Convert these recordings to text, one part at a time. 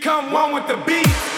Become one with the beat,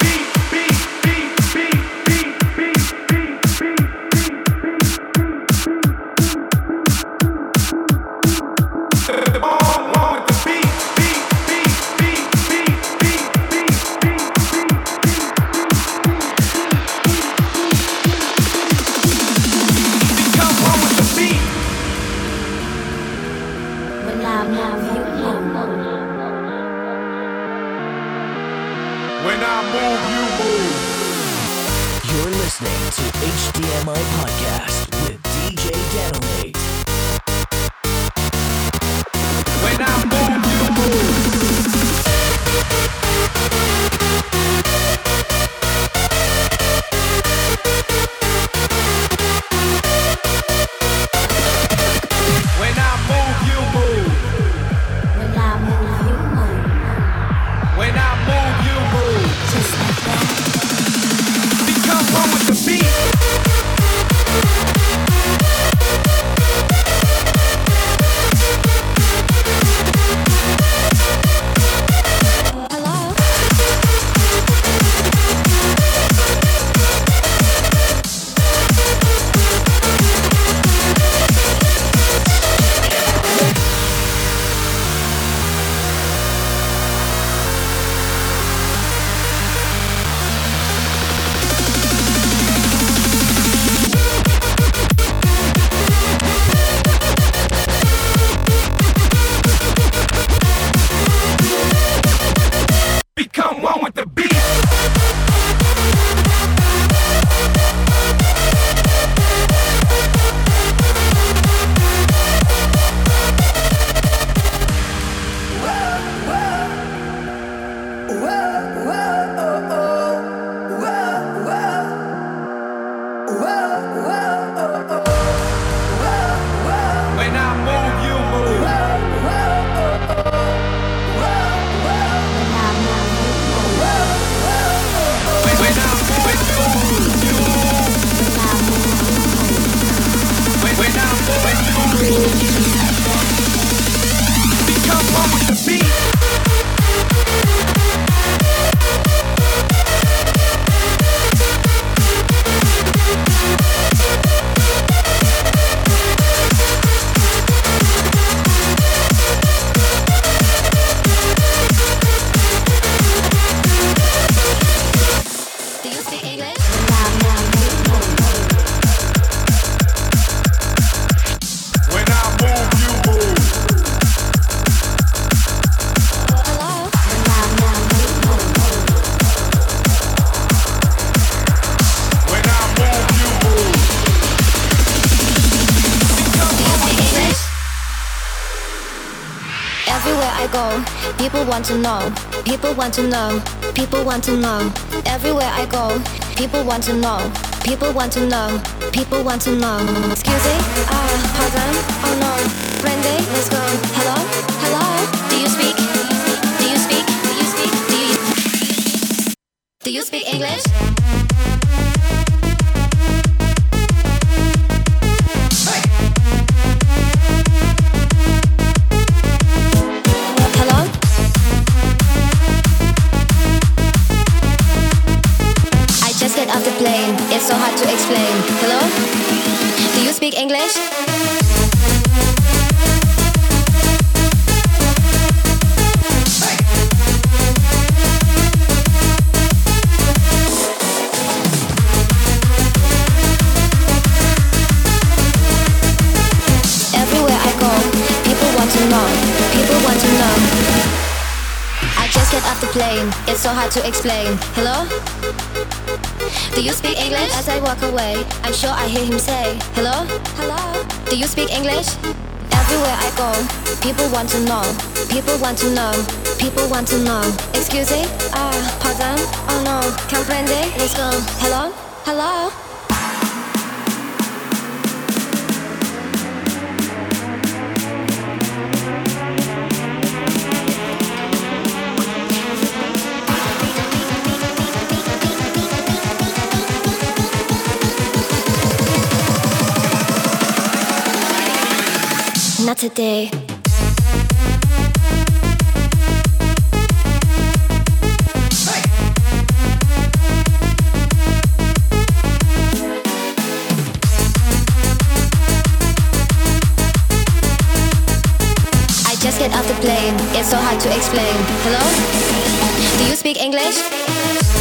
to know. People want to know. People want to know. Everywhere I go, people want to know. People want to know. People want to know. Excuse me? Ah, pardon? Oh no. Brandy, let's go. Hello? Hello? Do you speak? Do you speak? Do you speak? Do you Do you speak English? Get off the plane. It's so hard to explain. Hello? Do you speak English? As I walk away, I'm sure I hear him say, Hello? Hello? Do you speak English? Everywhere I go, people want to know. People want to know. People want to know. Excuse me? Ah, pardon? Oh no. Comprende? Let's go. Hello? Hello? today. get off the plane. It's so hard to explain. Hello? Do you speak English?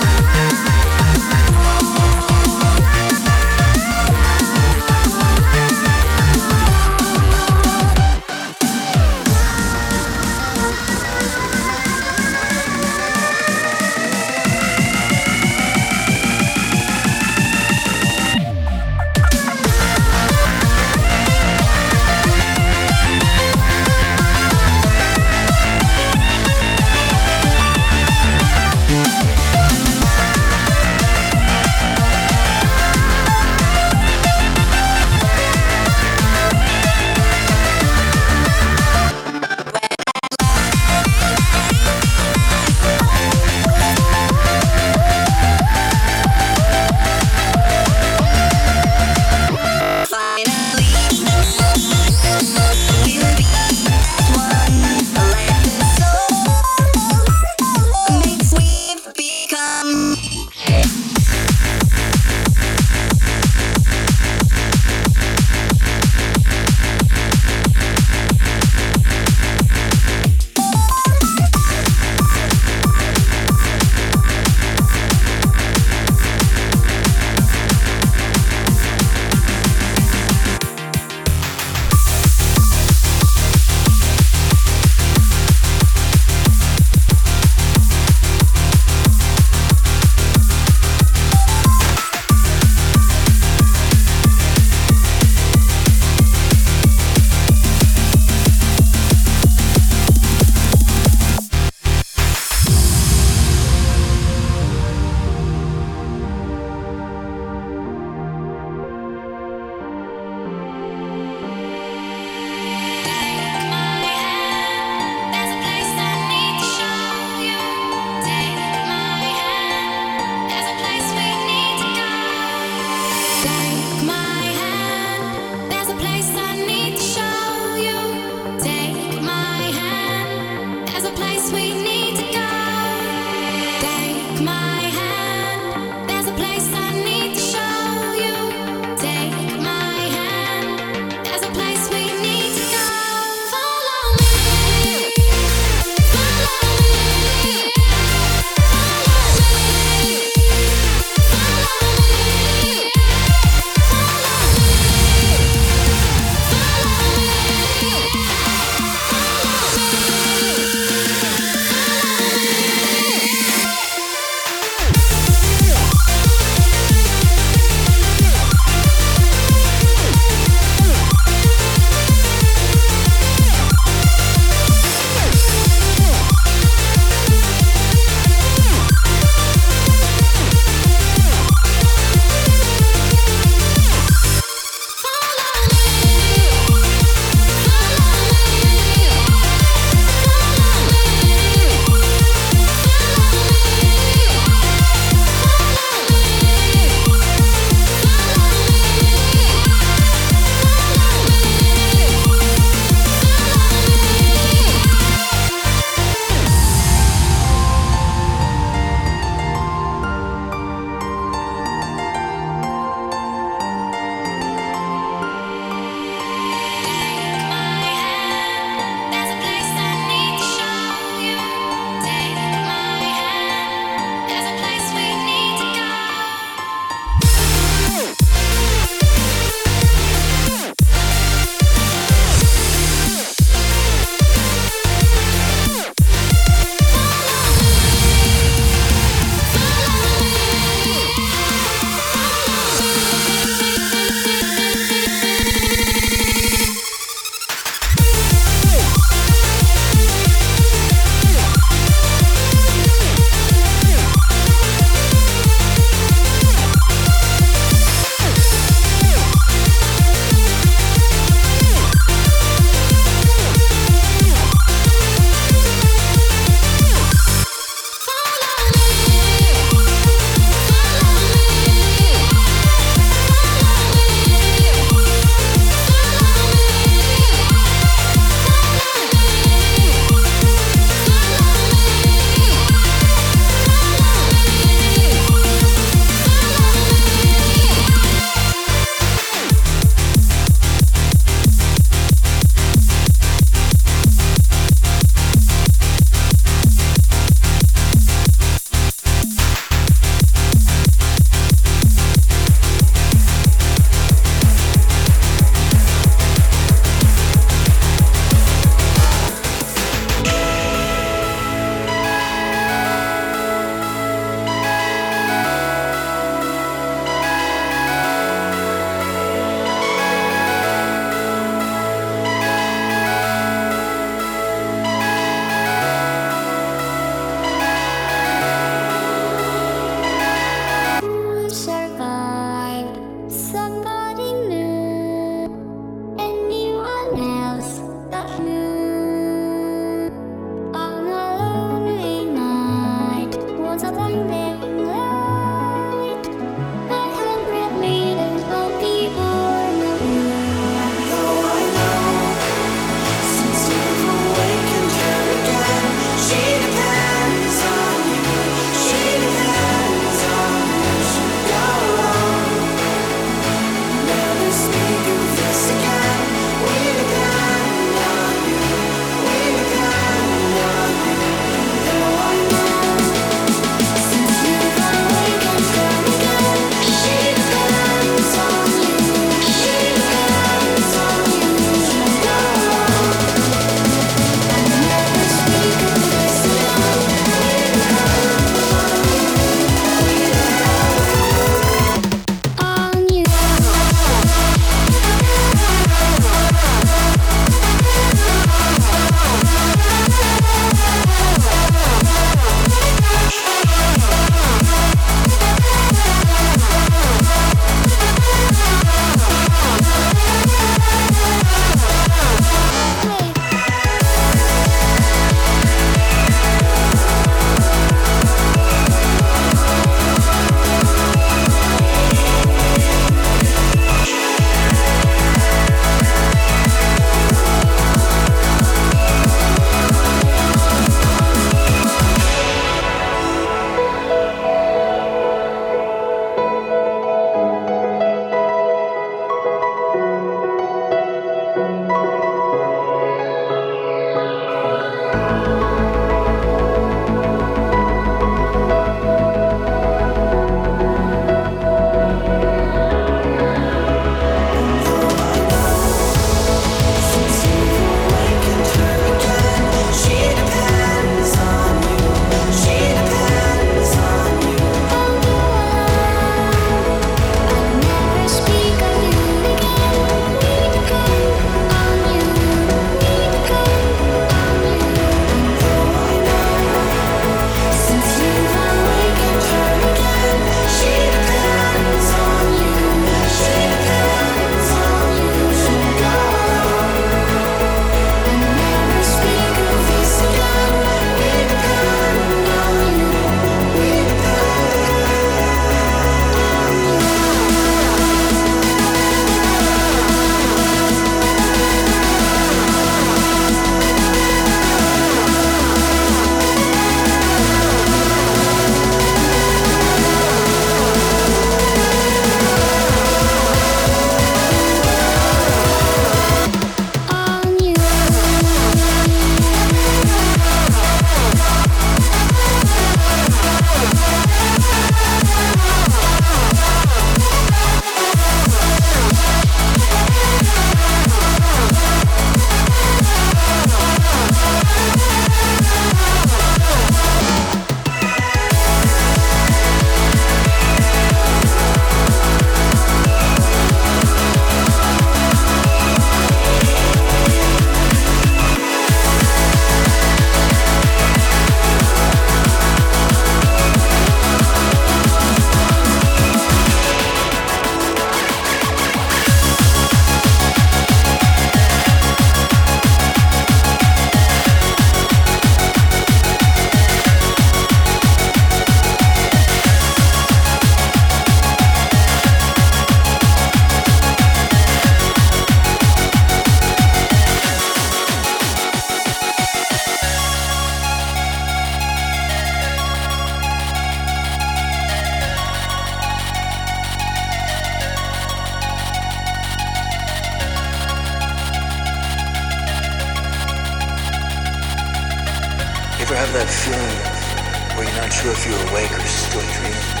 ever have that feeling where you're not sure if you're awake or still dreaming?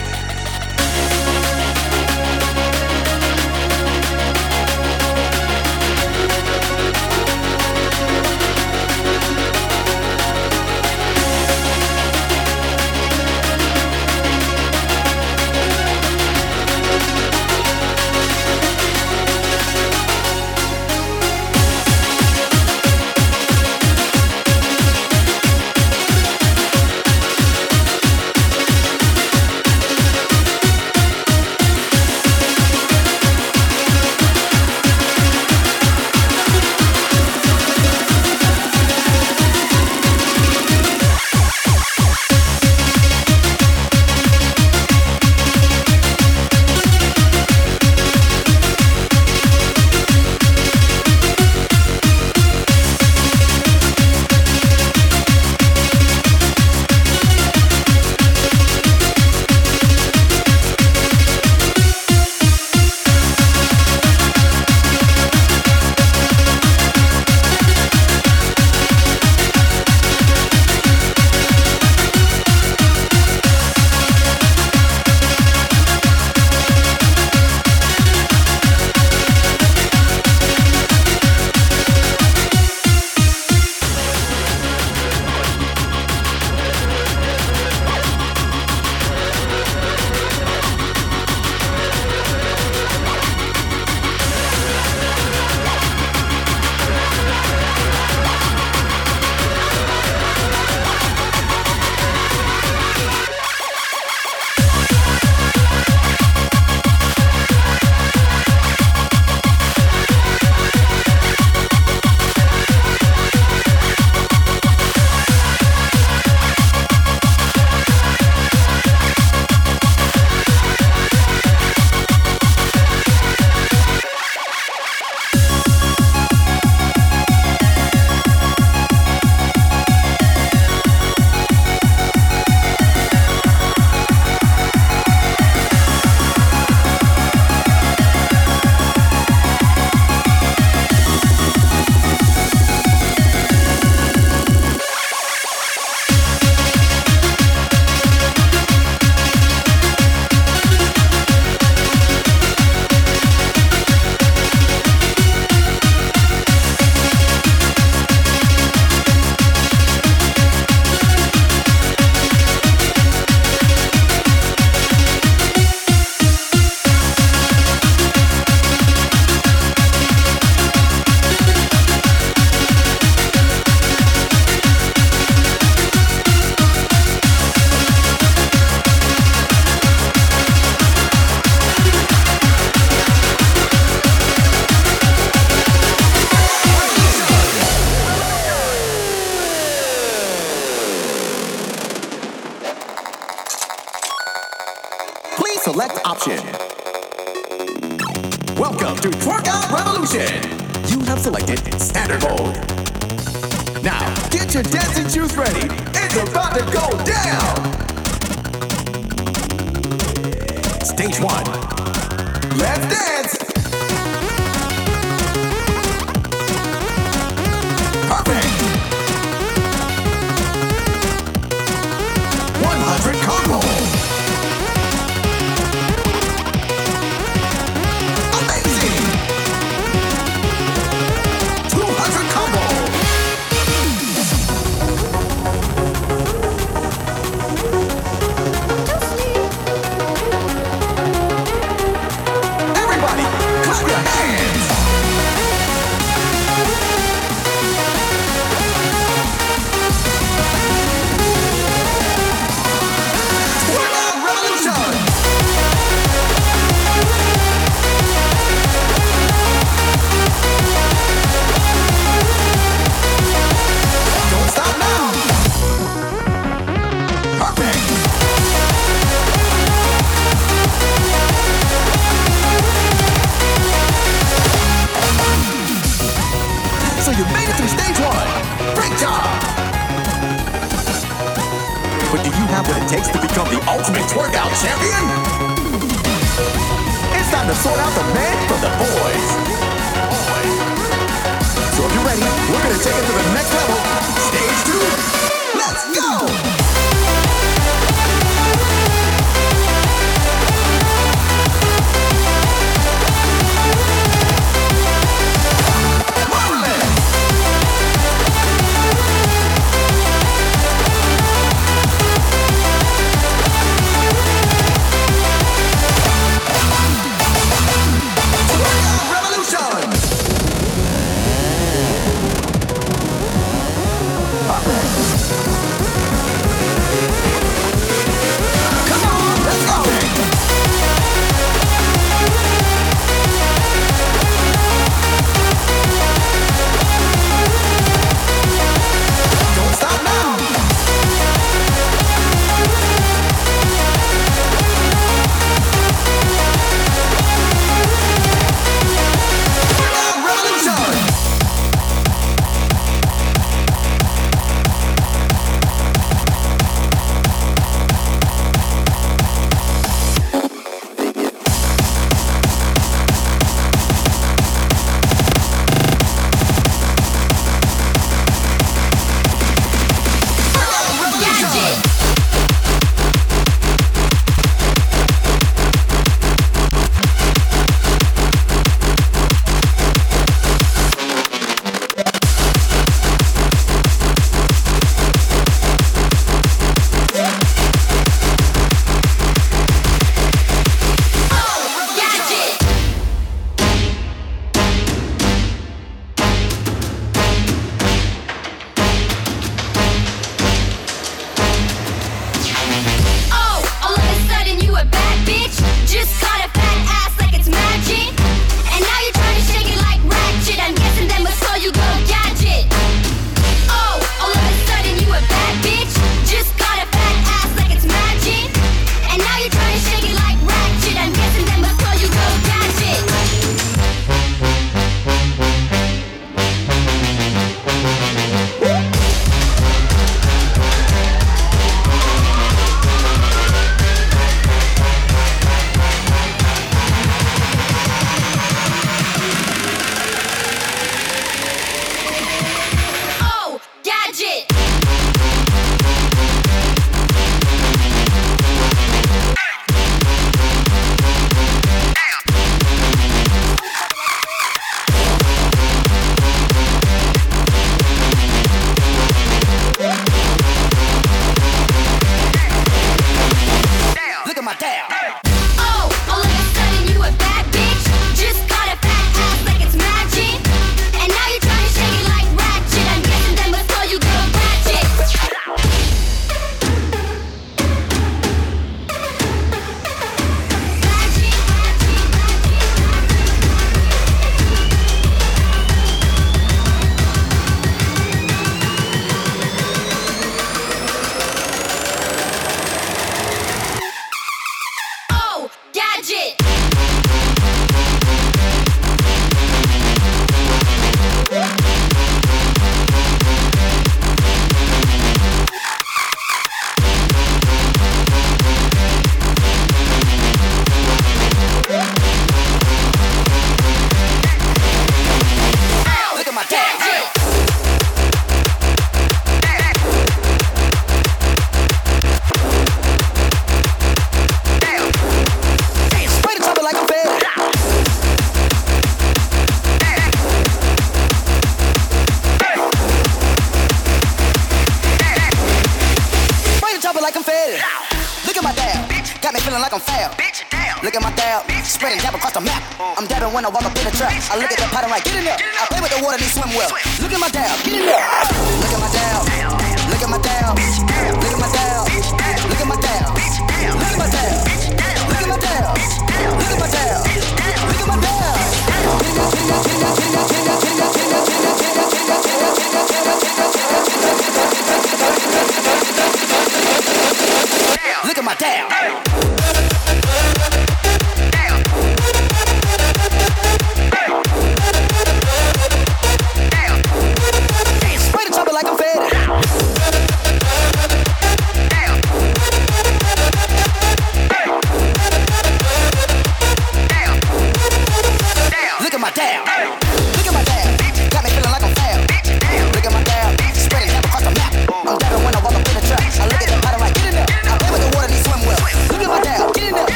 when I walk up in the trap. I look at the pattern like, get in there. I play with the water, they swim well. Look at my dab, get in there.